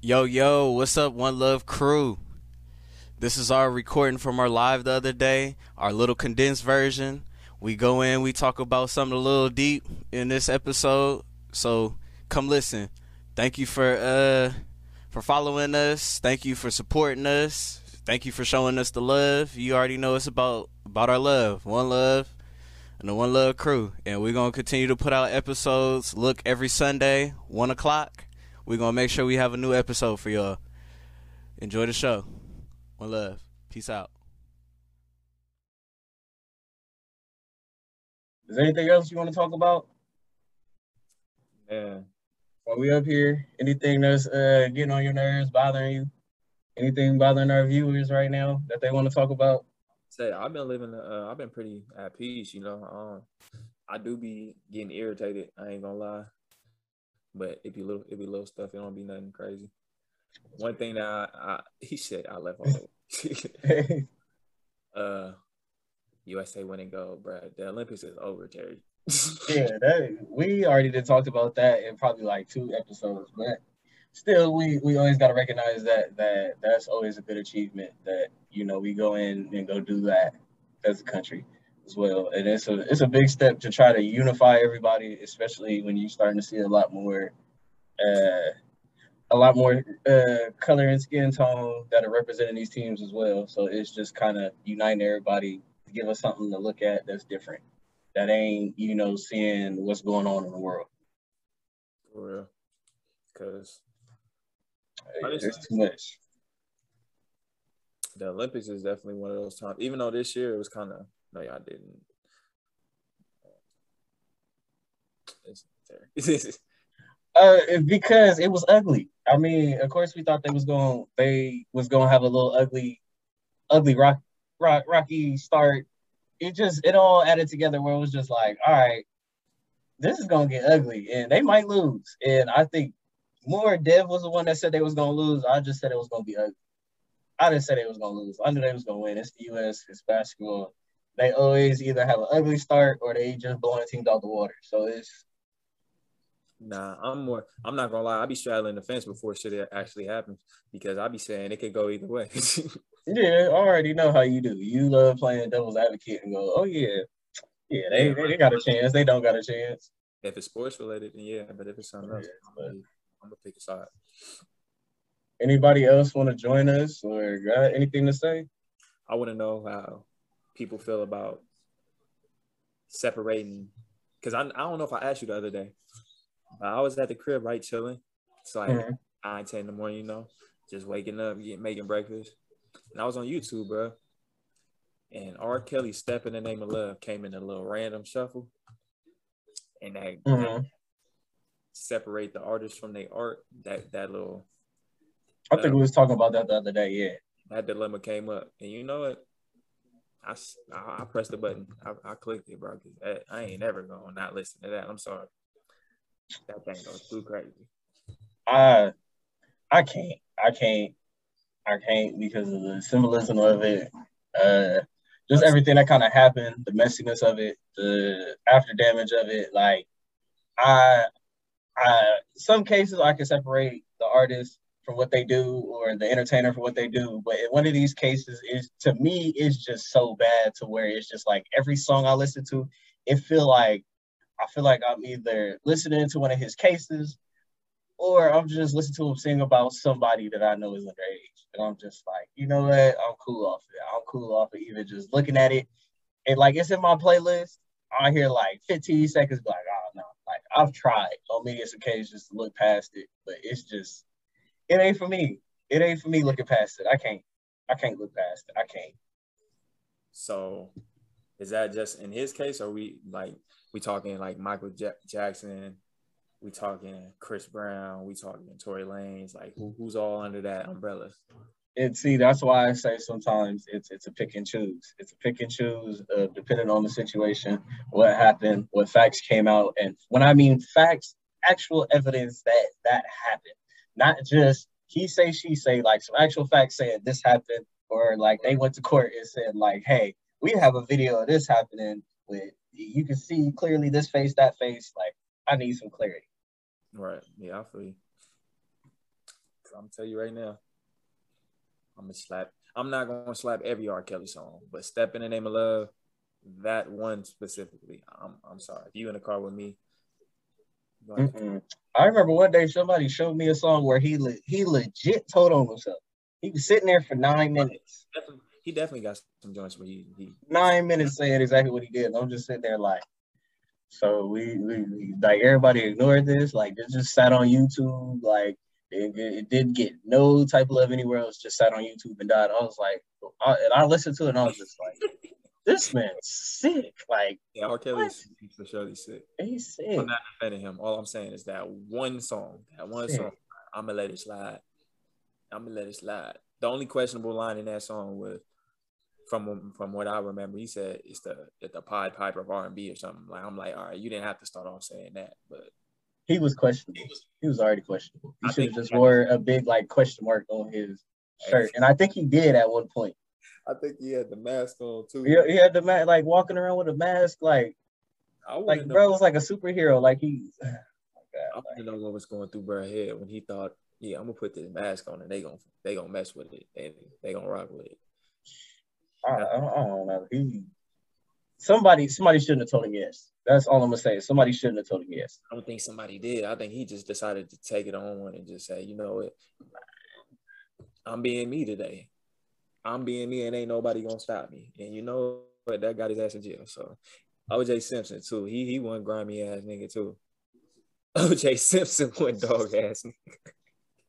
Yo, yo, what's up, One Love crew? This is our recording from our live the other day, our little condensed version. We go in, we talk about something a little deep in this episode. So come listen. Thank you for uh for following us. Thank you for supporting us. Thank you for showing us the love. You already know it's about about our love. One love and the One Love crew. And we're gonna continue to put out episodes. Look every Sunday, one o'clock. We're gonna make sure we have a new episode for y'all. Enjoy the show. One love. Peace out. Is there anything else you want to talk about? Yeah. While we up here, anything that's uh, getting on your nerves, bothering you? Anything bothering our viewers right now that they want to talk about? Say, I've been living. Uh, I've been pretty at peace. You know, um, I do be getting irritated. I ain't gonna lie, but it be little, it be little stuff. It don't be nothing crazy. One thing that I, I he said I left on. uh, USA winning gold, bro. The Olympics is over, Terry. yeah, that we already did talked about that in probably like two episodes, but still, we we always got to recognize that that that's always a good achievement that you know we go in and go do that as a country as well, and it's a it's a big step to try to unify everybody, especially when you're starting to see a lot more. Uh, a lot more uh, color and skin tone that are representing these teams as well. So it's just kind of uniting everybody to give us something to look at that's different. That ain't, you know, seeing what's going on in the world. For real. Because hey, there's too much. The Olympics is definitely one of those times. Even though this year it was kind of no, y'all didn't. It's, uh, because it was ugly. I mean, of course, we thought they was going they was going to have a little ugly, ugly rock, rock, rocky start. It just it all added together where it was just like, all right, this is going to get ugly, and they might lose. And I think more Dev was the one that said they was going to lose. I just said it was going to be ugly. I didn't say they was going to lose. I knew they was going to win. It's the U.S. It's basketball. They always either have an ugly start or they just blowing teams out the water. So it's Nah, I'm more. I'm not gonna lie. I'll be straddling the fence before shit actually happens because I'll be saying it could go either way. yeah, I already know how you do. You love playing devil's advocate and go, oh yeah, yeah, they, they, they got a chance. They don't got a chance. If it's sports related, then yeah. But if it's something else, I'm, gonna, I'm gonna pick a side. Anybody else want to join us or got anything to say? I want to know how people feel about separating because I, I don't know if I asked you the other day I was at the crib, right, chilling. It's like mm-hmm. nine, ten in the morning, you know, just waking up, getting making breakfast. And I was on YouTube, bro. And R. Kelly "Step in the Name of Love" came in a little random shuffle, and that, mm-hmm. that separate the artist from their art. That that little. I think we was talking about that the other day. Yeah. That dilemma came up, and you know what? I, I, I pressed the button. I, I clicked it, bro. Cause I ain't never gonna not listen to that. I'm sorry. That thing goes too crazy. I I can't. I can't. I can't because of the symbolism of it. Uh, just everything that kind of happened, the messiness of it, the after damage of it. Like, I, I, some cases I can separate the artist from what they do or the entertainer for what they do, but one of these cases is to me it's just so bad to where it's just like every song I listen to, it feel like I feel like I'm either listening to one of his cases or I'm just listening to him sing about somebody that I know is underage. And I'm just like, you know what? I'm cool off it. I'm cool off it, even just looking at it. And like it's in my playlist. I hear like 15 seconds, like, oh no. Like I've tried on many occasions to look past it, but it's just it ain't for me. It ain't for me looking past it. I can't. I can't look past it. I can't. So is that just in his case, or we like we talking like Michael J- Jackson, we talking Chris Brown, we talking Tory Lanez, like who, who's all under that umbrella? And see, that's why I say sometimes it's it's a pick and choose. It's a pick and choose, uh, depending on the situation, what happened, what facts came out, and when I mean facts, actual evidence that that happened, not just he say she say, like some actual facts saying this happened, or like they went to court and said like, hey, we have a video of this happening with you can see clearly this face, that face. Like, I need some clarity. Right. Yeah, I feel you. I'm tell you right now, I'm gonna slap. I'm not gonna slap every R. Kelly song, but "Step in the Name of Love," that one specifically. I'm I'm sorry. If you in the car with me, Mm-hmm. I remember one day somebody showed me a song where he le- he legit told on himself. He was sitting there for nine minutes. He definitely got some joints where he, he nine minutes saying exactly what he did. I'm just sitting there like, so we, we, we like everybody ignored this. Like it just sat on YouTube. Like it, it didn't get no type of love anywhere else. Just sat on YouTube and died. I was like, I, and I listened to it and I was just like, this man's sick. Like yeah, R. Kelly's for sure he's sick. He's sick. I'm not defending him. All I'm saying is that one song, that one sick. song, I'm gonna let it slide. I'm gonna let it slide. The only questionable line in that song was from from what I remember, he said it's the it's the Pied Piper of R and B or something. Like I'm like, all right, you didn't have to start off saying that, but he was questionable. He was already questionable. He should have just wore a big like question mark on his shirt, and I think he did at one point. I think he had the mask on too. Yeah, he, he had the mask, like walking around with a mask, like like know. bro was like a superhero. Like he, oh God, I don't know what was going through bro head when he thought, yeah, I'm gonna put this mask on and they gonna they gonna mess with it and they gonna rock with it. I, I, don't, I don't know. He somebody somebody shouldn't have told him yes. That's all I'm gonna say. Somebody shouldn't have told him yes. I don't think somebody did. I think he just decided to take it on and just say, you know what, I'm being me today. I'm being me, and ain't nobody gonna stop me. And you know what? That got his ass in jail. So OJ Simpson too. He he one grimy ass nigga too. OJ Simpson one dog ass.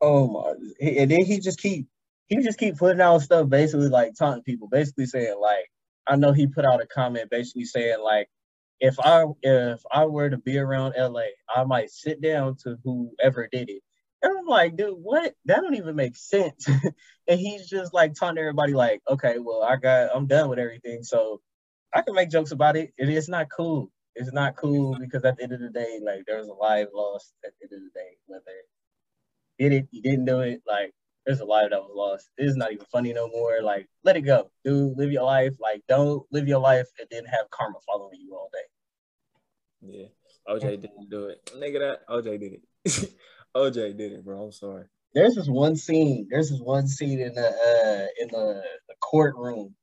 oh my! And then he just keep he just keep putting out stuff basically like taunting people, basically saying like I know he put out a comment basically saying like if I if I were to be around LA, I might sit down to whoever did it. And I'm like, dude, what? That don't even make sense. and he's just like taunting everybody like, okay, well, I got I'm done with everything. So I can make jokes about it. It is not cool. It's not cool because at the end of the day, like there's a life lost at the end of the day, whether did it, you didn't do it, like there's a life that was lost. It's not even funny no more. Like, let it go, dude. Live your life. Like, don't live your life and then have karma following you all day. Yeah, OJ didn't do it. Nigga, that OJ did it. OJ did it, bro. I'm sorry. There's this one scene. There's this one scene in the uh, in the, the courtroom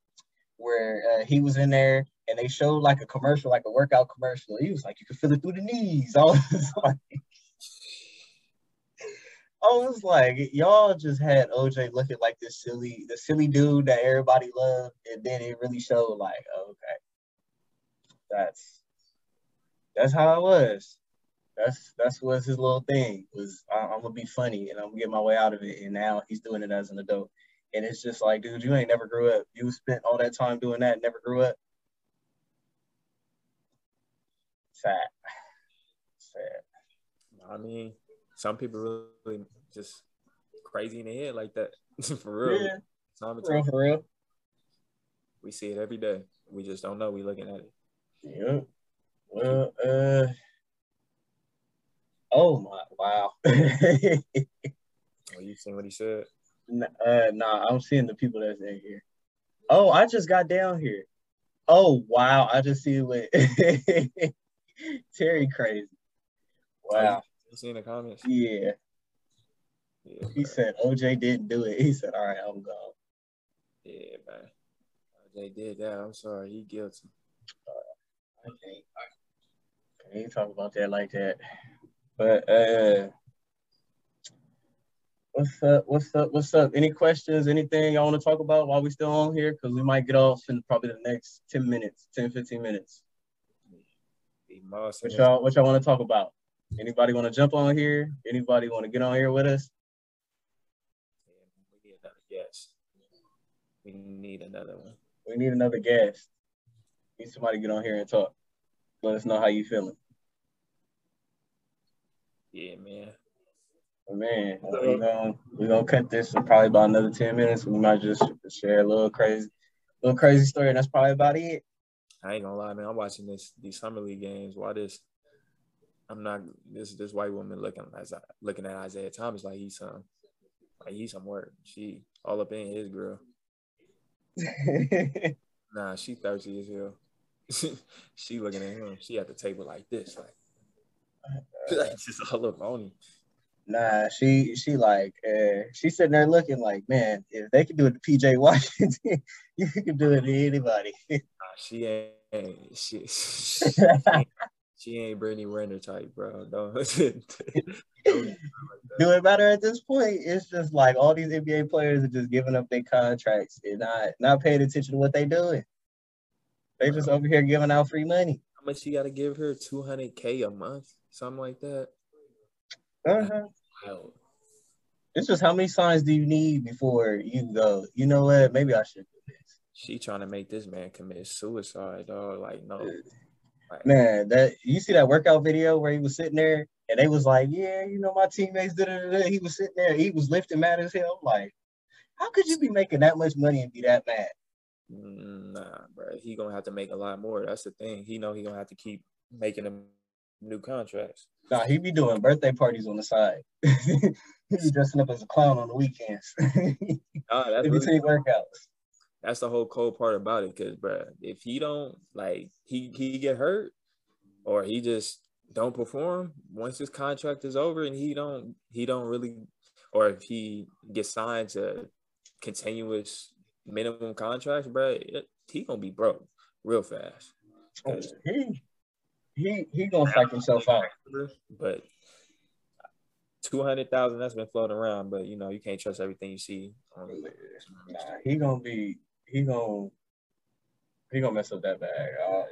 where uh, he was in there and they showed like a commercial, like a workout commercial. He was like, "You can feel it through the knees." I was like, I was like, y'all just had OJ looking like this silly, the silly dude that everybody loved, and then it really showed like, okay, that's that's how it was. That's that's was his little thing. Was I, am gonna be funny and I'm gonna get my way out of it, and now he's doing it as an adult, and it's just like, dude, you ain't never grew up. You spent all that time doing that, never grew up. Sad. Sad. I mean, some people really just crazy in the head like that. for real. Yeah. Time for real, for real. We see it every day. We just don't know. We looking at it. Yeah. Well, uh oh my wow. oh, you seen what he said? Uh nah, I'm seeing the people that's in here. Oh, I just got down here. Oh wow, I just see what Terry crazy. Wow. You seen the comments? Yeah. Yeah, he said OJ didn't do it. He said, "All right, I'm gone." Yeah, man. OJ did that. I'm sorry. He guilty. Uh, I can't. I can't talk about that like that. But uh, what's up? What's up? What's up? Any questions? Anything y'all want to talk about while we're still on here? Because we might get off in probably the next 10 minutes, 10, 15 minutes. What y'all, what y'all want to talk about? Anybody want to jump on here? Anybody want to get on here with us? Yes. We need another one. We need another guest. Need somebody to get on here and talk. Let us know how you feeling. Yeah, man. Man, we're gonna we gonna cut this for probably about another 10 minutes. We might just share a little crazy little crazy story, and that's probably about it. I ain't gonna lie, man. I'm watching this these summer league games. Why this I'm not this this white woman looking as looking at Isaiah Thomas like he's some like he's some work. She all up in his girl. nah, she thirsty as hell. she looking at him. She at the table like this, like, like just all up on him. Nah, she she like uh, she's sitting there looking like, man, if they can do it to PJ Washington, you can do it to anybody. Nah, she ain't she, she, ain't, she ain't Brittany Renner type, bro. Don't, do it matter at this point? It's just like all these NBA players are just giving up their contracts and not not paying attention to what they doing. They just over here giving out free money. How much you got to give her? Two hundred k a month, something like that. Uh-huh. It's just how many signs do you need before you go? You know what? Maybe I should do this. She trying to make this man commit suicide, dog. Like no. Like, man, that you see that workout video where he was sitting there and they was like, yeah, you know, my teammates did it. He was sitting there, he was lifting mad as hell. Like, how could you be making that much money and be that mad? Nah, bro. He gonna have to make a lot more. That's the thing. He know he gonna have to keep making them new contracts. Nah, he be doing birthday parties on the side. he be dressing up as a clown on the weekends. oh, that's really workouts. That's the whole cold part about it, cause bro, if he don't like he he get hurt or he just don't perform once his contract is over and he don't he don't really or if he gets signed to continuous minimum contracts, bro, it, he gonna be broke real fast. Oh, he he gonna psych himself out. But two hundred thousand that's been floating around, but you know you can't trust everything you see. Nah, he gonna be he gonna he gonna mess up that bag. Uh,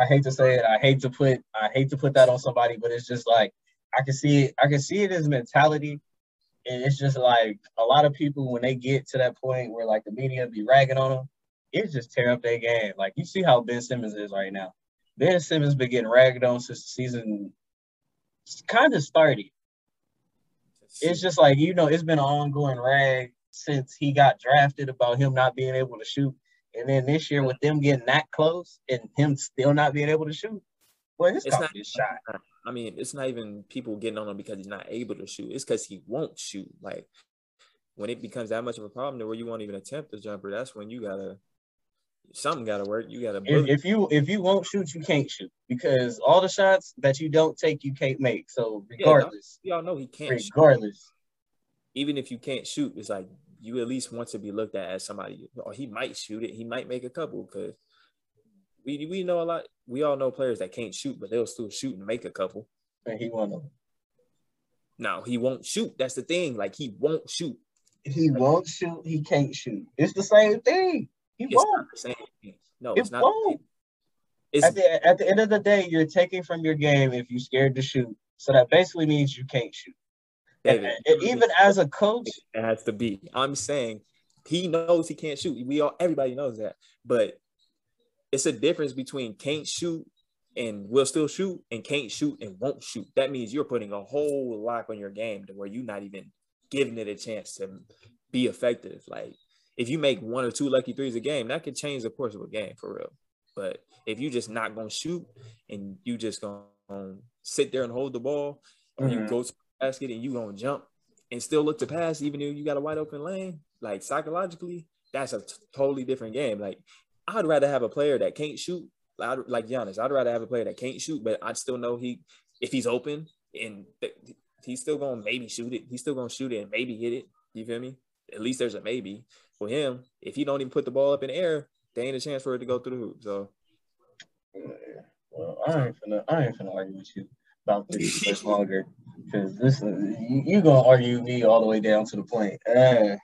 I hate to say it. I hate to put I hate to put that on somebody, but it's just like I can see it. I can see it as mentality, and it's just like a lot of people when they get to that point where like the media be ragging on them, it just tear up their game. Like you see how Ben Simmons is right now. Ben Simmons been getting ragged on since the season kind of started. It's just like, you know, it's been an ongoing rag since he got drafted about him not being able to shoot. And then this year with them getting that close and him still not being able to shoot, well, his it's not shot. I mean, it's not even people getting on him because he's not able to shoot. It's because he won't shoot. Like when it becomes that much of a problem to where you won't even attempt the jumper, that's when you gotta something got to work. You got to. If, if, you if you won't shoot, you can't shoot because all the shots that you don't take, you can't make. So regardless, yeah, y'all know he can't. Regardless, shoot. even if you can't shoot, it's like you at least want to be looked at as somebody. Or he might shoot it. He might make a couple because we we know a lot. We all know players that can't shoot, but they'll still shoot and make a couple. And he won't. No, he won't shoot. That's the thing. Like he won't shoot. He won't shoot. He can't shoot. It's the same thing. He it's won't. Not the same thing. No, it it's not. Won't. It's, at, the, at the end of the day, you're taking from your game if you're scared to shoot. So that basically means you can't shoot. David, and, and even as a coach, it has to be. I'm saying he knows he can't shoot. We all, everybody knows that. But it's a difference between can't shoot and will still shoot and can't shoot and won't shoot. That means you're putting a whole lock on your game to where you're not even giving it a chance to be effective. Like if you make one or two lucky threes a game, that could change the course of a game for real. But if you just not gonna shoot and you just gonna sit there and hold the ball, or mm-hmm. you go to the basket and you gonna jump and still look to pass, even if you got a wide open lane, like psychologically, that's a t- totally different game. Like I'd rather have a player that can't shoot, like Giannis. I'd rather have a player that can't shoot, but I'd still know he, if he's open and he's still gonna maybe shoot it, he's still gonna shoot it and maybe hit it. You feel me? At least there's a maybe for him, if he don't even put the ball up in the air, there ain't a chance for it to go through the hoop. So, well, I ain't finna, I ain't finna argue with you about this much longer because this you, you gonna argue me all the way down to the point. Uh,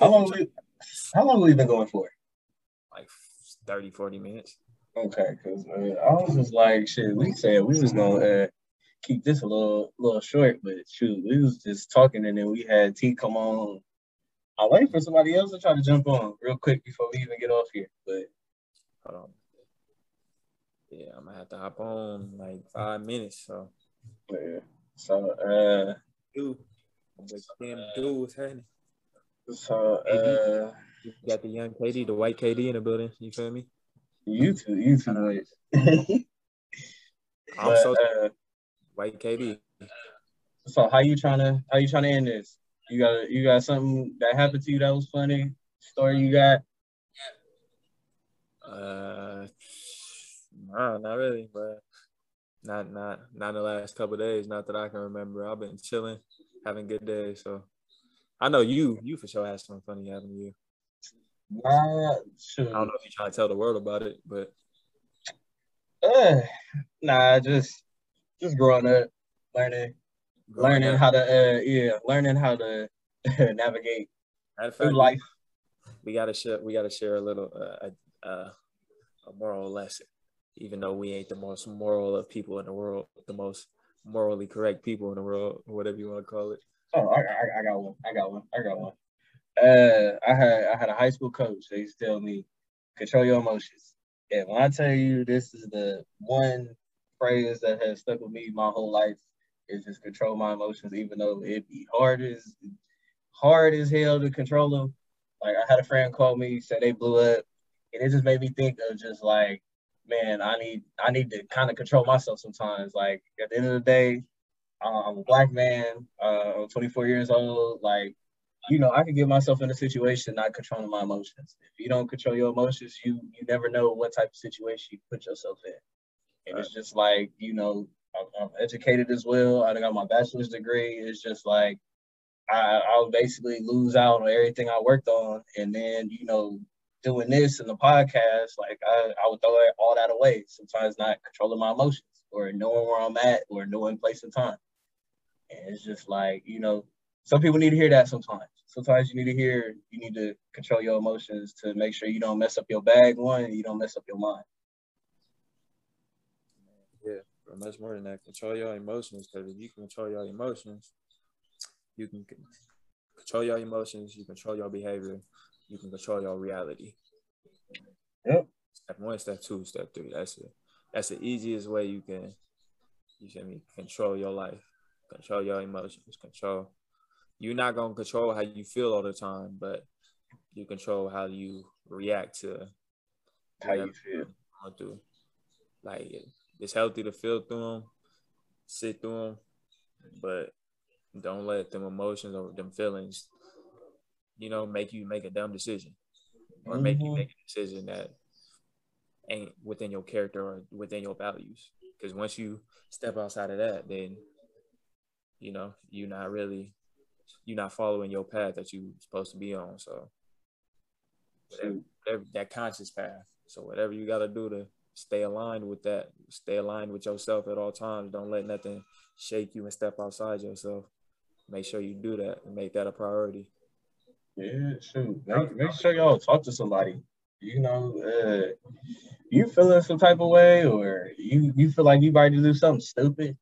how long? We, how long have we been going for? Like 30, 40 minutes. Okay, because uh, I was just like, shit. We said we was gonna uh, keep this a little, little short, but shoot, we was just talking, and then we had T come on I'm waiting for somebody else to try to jump on real quick before we even get off here. But hold on. Yeah, I'm gonna have to hop on like five minutes. So yeah. So uh dude. Damn happening? So uh you got the young KD, the white KD in the building, you feel me? You too, you too. I'm so uh, white KD. So how you trying to how you trying to end this? You got you got something that happened to you that was funny? Story you got? Uh, no, not really, but not not not in the last couple days. Not that I can remember. I've been chilling, having good days. So I know you, you for sure had something funny happening to you. Nah, sure. I don't know if you're trying to tell the world about it, but uh, nah, just just growing up, learning, learning how to uh, yeah, learning how to navigate through life. We gotta share. We gotta share a little uh, uh, a moral lesson, even though we ain't the most moral of people in the world, the most morally correct people in the world, whatever you want to call it. Oh, I, I, I got one. I got one. I got one. Uh, I had I had a high school coach. They used to tell me, control your emotions. And when I tell you this is the one phrase that has stuck with me my whole life, is just control my emotions, even though it be hard as hard as hell to control them. Like I had a friend call me, said they blew up, and it just made me think of just like, man, I need I need to kind of control myself sometimes. Like at the end of the day, I'm a black man. Uh, I'm 24 years old. Like you know, I can get myself in a situation not controlling my emotions. If you don't control your emotions, you you never know what type of situation you put yourself in. And right. it's just like, you know, I'm, educated as well. I got my bachelor's degree. It's just like I, I'll basically lose out on everything I worked on, and then you know, doing this and the podcast, like I, I would throw all that away. Sometimes not controlling my emotions or knowing where I'm at or knowing place and time. And it's just like, you know, some people need to hear that sometimes. Sometimes you need to hear you need to control your emotions to make sure you don't mess up your bag one and you don't mess up your mind. But much more than that. Control your emotions because if you control your emotions, you can control your emotions, you control your behavior, you can control your reality. Yep. Step one, step two, step three. That's it. That's the easiest way you can you should me control your life, control your emotions, control you're not gonna control how you feel all the time, but you control how you react to how you feel. Through. Like it's healthy to feel through them, sit through them, but don't let them emotions or them feelings, you know, make you make a dumb decision or mm-hmm. make you mm-hmm. make a decision that ain't within your character or within your values. Because once you step outside of that, then you know you're not really you're not following your path that you're supposed to be on. So whatever, whatever, that conscious path. So whatever you got to do to stay aligned with that, stay aligned with yourself at all times. Don't let nothing shake you and step outside yourself. Make sure you do that and make that a priority. Yeah, shoot. Make, make sure y'all talk to somebody. You know, uh, you feeling some type of way, or you you feel like you about to do something stupid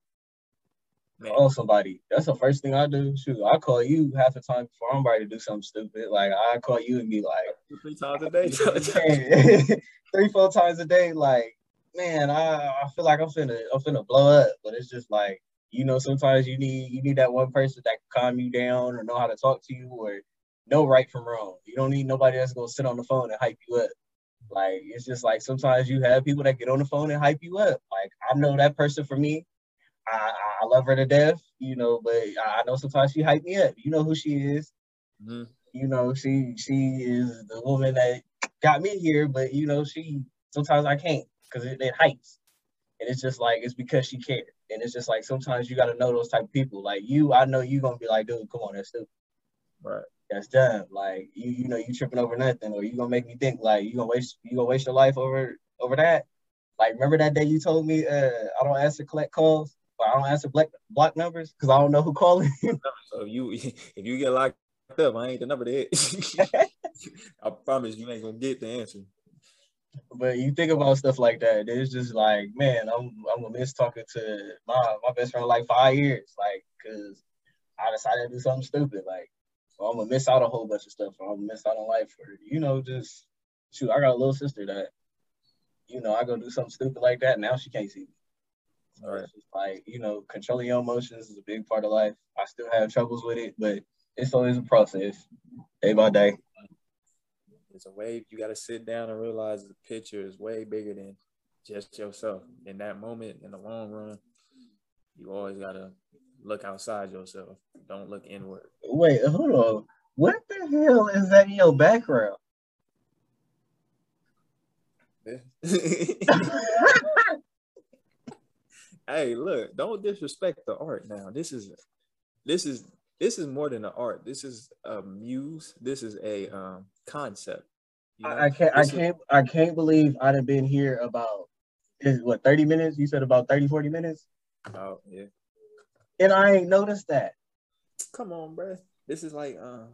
call somebody. That's the first thing I do. Shoot, I call you half the time before I'm ready to do something stupid. Like I call you and be like three times a day, three four times a day. Like man, I, I feel like I'm finna I'm finna blow up. But it's just like you know sometimes you need you need that one person that can calm you down or know how to talk to you or know right from wrong. You don't need nobody that's gonna sit on the phone and hype you up. Like it's just like sometimes you have people that get on the phone and hype you up. Like I know that person for me. I, I love her to death, you know, but I know sometimes she hype me up. You know who she is. Mm-hmm. You know, she she is the woman that got me here, but you know, she sometimes I can't because it, it hypes. And it's just like it's because she cared. And it's just like sometimes you gotta know those type of people. Like you, I know you gonna be like, dude, come on, that's stupid. Right. That's dumb. Like you, you know, you tripping over nothing, or you gonna make me think like you gonna waste you gonna waste your life over over that. Like remember that day you told me uh I don't answer collect calls? I don't answer black block numbers because I don't know who calling. so you, if you get locked up, I ain't the number to hit. I promise you ain't gonna get the answer. But you think about stuff like that, it's just like, man, I'm I'm gonna miss talking to my my best friend like five years, like, cause I decided to do something stupid, like, so I'm gonna miss out a whole bunch of stuff, or I'm gonna miss out on life, or you know, just shoot. I got a little sister that, you know, I go do something stupid like that, now she can't see me. So right. it's just like, you know, controlling your emotions is a big part of life. I still have troubles with it, but it's always a process, day by day. It's a way you got to sit down and realize the picture is way bigger than just yourself. In that moment, in the long run, you always got to look outside yourself. Don't look inward. Wait, hold on. What the hell is that in your background? hey, look, don't disrespect the art now. This is this is this is more than an art. This is a muse. This is a um, concept. You know? I, I, can't. This I can't. Is, I can't believe I'd have been here about is what 30 minutes. You said about 30, 40 minutes. Oh yeah. And I ain't noticed that. Come on, bro. This is like uh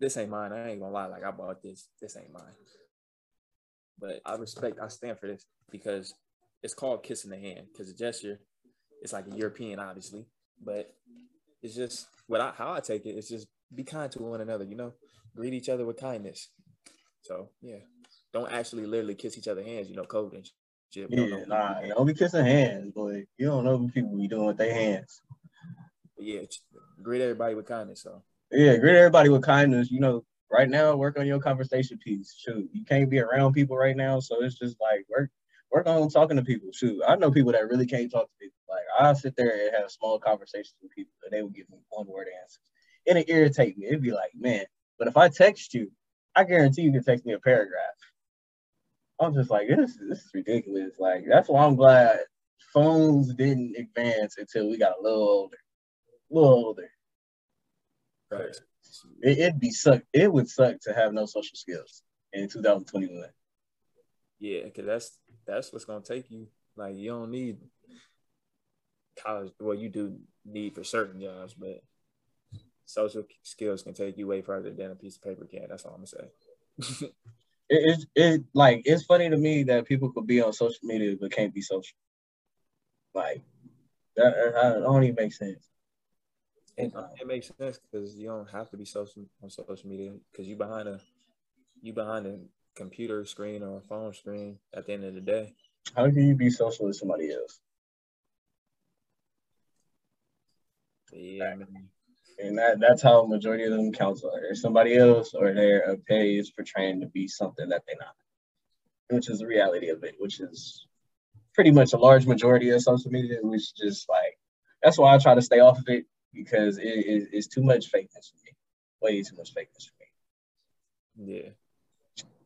this ain't mine. I ain't gonna lie. Like I bought this. This ain't mine. But I respect. I stand for this because it's called kissing the hand. Because the gesture, it's like a European, obviously, but it's just what I how I take it. It's just be kind to one another. You know, greet each other with kindness. So yeah, don't actually literally kiss each other hands. You know, code and shit. Yeah, don't nah, don't be kissing hands, boy. You don't know what people be doing with their hands. But yeah, greet everybody with kindness. So yeah, greet everybody with kindness. You know, right now, work on your conversation piece. Shoot, you can't be around people right now, so it's just like work work on talking to people. Shoot, I know people that really can't talk to people. Like I sit there and have small conversations with people, and they will give me one word answers, and it irritate me. It'd be like, man, but if I text you, I guarantee you can text me a paragraph. I'm just like, this, this is ridiculous. Like that's why I'm glad phones didn't advance until we got a little older, a little older. Right. It, it'd be suck. It would suck to have no social skills in 2021. Yeah, because that's that's what's gonna take you. Like you don't need college. Well, you do need for certain jobs, but social skills can take you way further than a piece of paper can. That's all I'm gonna say. it, it, it like it's funny to me that people could be on social media but can't be social. Like that, that don't even make sense. It, it makes sense because you don't have to be social on social media because you behind a you behind a computer screen or a phone screen at the end of the day. How can you be social with somebody else? Yeah, man. And that, that's how majority of them counsel. They're somebody else or their pay is portraying to be something that they're not. Which is the reality of it, which is pretty much a large majority of social media, which just like that's why I try to stay off of it because it is it, too much fakeness for me. Way too much fakeness for me. Yeah.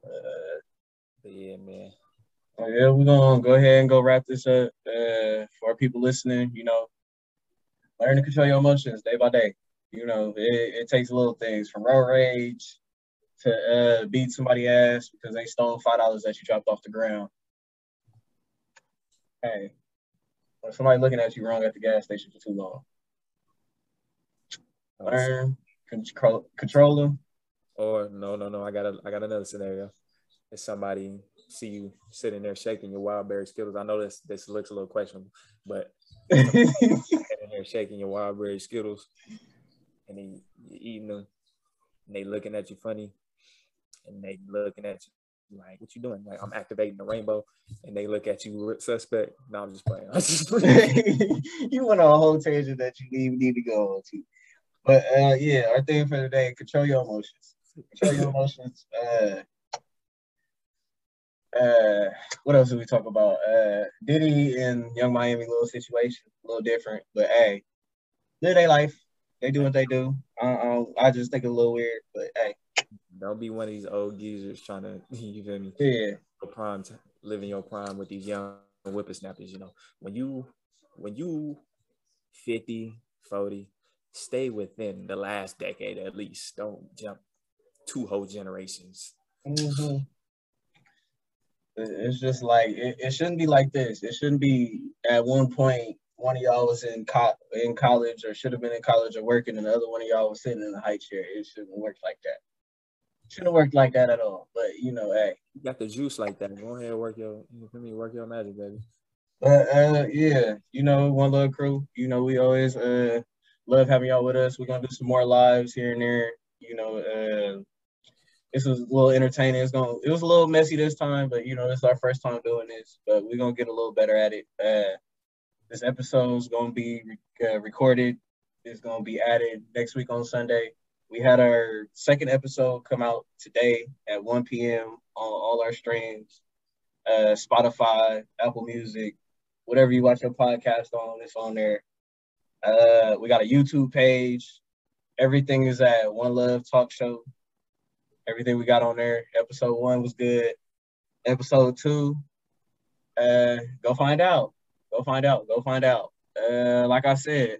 Uh, yeah, man. Oh, yeah, we're gonna go ahead and go wrap this up. Uh, for people listening, you know, learn to control your emotions day by day. You know, it, it takes little things from road rage to uh, beat somebody ass because they stole five dollars that you dropped off the ground. Hey, when somebody looking at you wrong at the gas station for too long, learn, control, control them. Or no, no, no. I got a, I got another scenario. If somebody see you sitting there shaking your wild berry skittles, I know this this looks a little questionable, but sitting there shaking your wild berry skittles, and they you eating them, and they looking at you funny, and they looking at you like, "What you doing?" Like, I'm activating the rainbow, and they look at you with suspect. No, I'm just playing. I'm just playing. you went on a whole tangent that you need need to go on to. But uh, yeah, our thing for today: control your emotions. Your emotions. Uh, uh, what else did we talk about? Uh, Diddy and Young Miami little situation, a little different, but hey, live their life. They do what they do. Uh, I just think a little weird, but hey. Don't be one of these old geezers trying to, you feel me? Yeah. Prime, living your prime with these young whippersnappers. You know, when you, when you 50, 40, stay within the last decade at least. Don't jump two whole generations. Mm-hmm. It's just like it, it shouldn't be like this. It shouldn't be at one point one of y'all was in co- in college or should have been in college or working, and the other one of y'all was sitting in the high chair. It shouldn't work like that. Shouldn't work like that at all. But you know, hey, you got the juice like that. Go ahead, work your, let me work your magic, baby. But uh, yeah, you know, one love crew. You know, we always uh love having y'all with us. We're gonna do some more lives here and there. You know, uh, this was a little entertaining. It's to it was a little messy this time, but you know, it's our first time doing this, but we're gonna get a little better at it. Uh, this episode's gonna be uh, recorded. It's gonna be added next week on Sunday. We had our second episode come out today at 1 p.m. on all our streams, uh, Spotify, Apple Music, whatever you watch your podcast on, it's on there. Uh, we got a YouTube page. Everything is at One Love Talk Show. Everything we got on there. Episode one was good. Episode two, uh, go find out. Go find out. Go find out. Uh, like I said,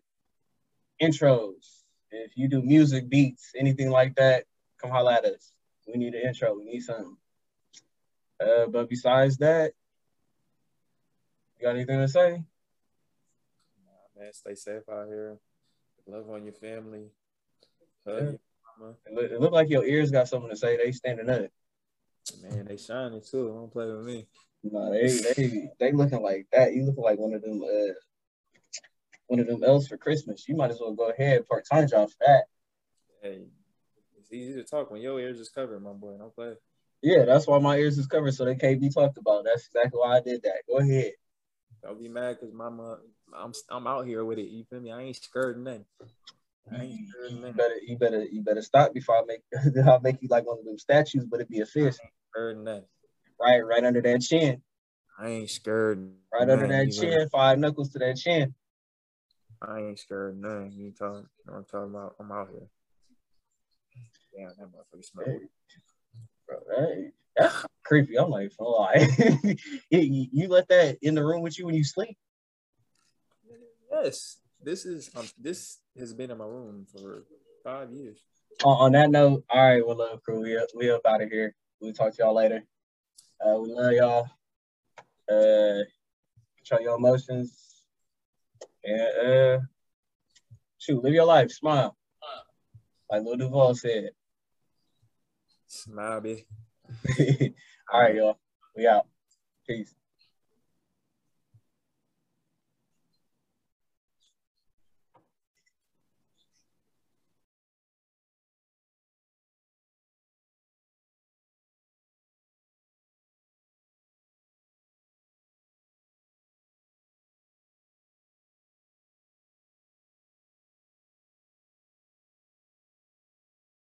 intros. if you do music, beats, anything like that, come holla at us. We need an intro. We need something. Uh, but besides that, you got anything to say? Nah, man, stay safe out here. Love on your family. Hug Yeah. your. It look, it look like your ears got something to say. They standing up. Man, they shining too. Don't play with me. No, they they they looking like that. You looking like one of them uh one of them elves for Christmas. You might as well go ahead part time job for that. Hey, it's easy to talk when your ears is covered, my boy. Don't play. Yeah, that's why my ears is covered so they can't be talked about. That's exactly why I did that. Go ahead. Don't be mad because mama, I'm I'm out here with it. You feel me? I ain't scared of nothing. I ain't You better you better you better stop before I make I'll make you like one of them statues, but it'd be a fist. Scared of nothing. Right, right under that chin. I ain't scared. Right under that chin, five knuckles to that chin. I ain't scared of nothing. You talking? You know what I'm talking about? I'm out here. Damn, that motherfucker smell. Hey, bro, that- that's creepy. I'm like, oh, lie. you, you let that in the room with you when you sleep. Yes, this is um, this has been in my room for five years. on, on that note, all right, well, love crew, we up, we up out of here. We'll talk to y'all later. Uh, we love y'all. Uh, control your emotions. And uh, shoot, live your life, smile. Like Lil Duval said. Smile, bitch. all right, y'all. We out. Peace.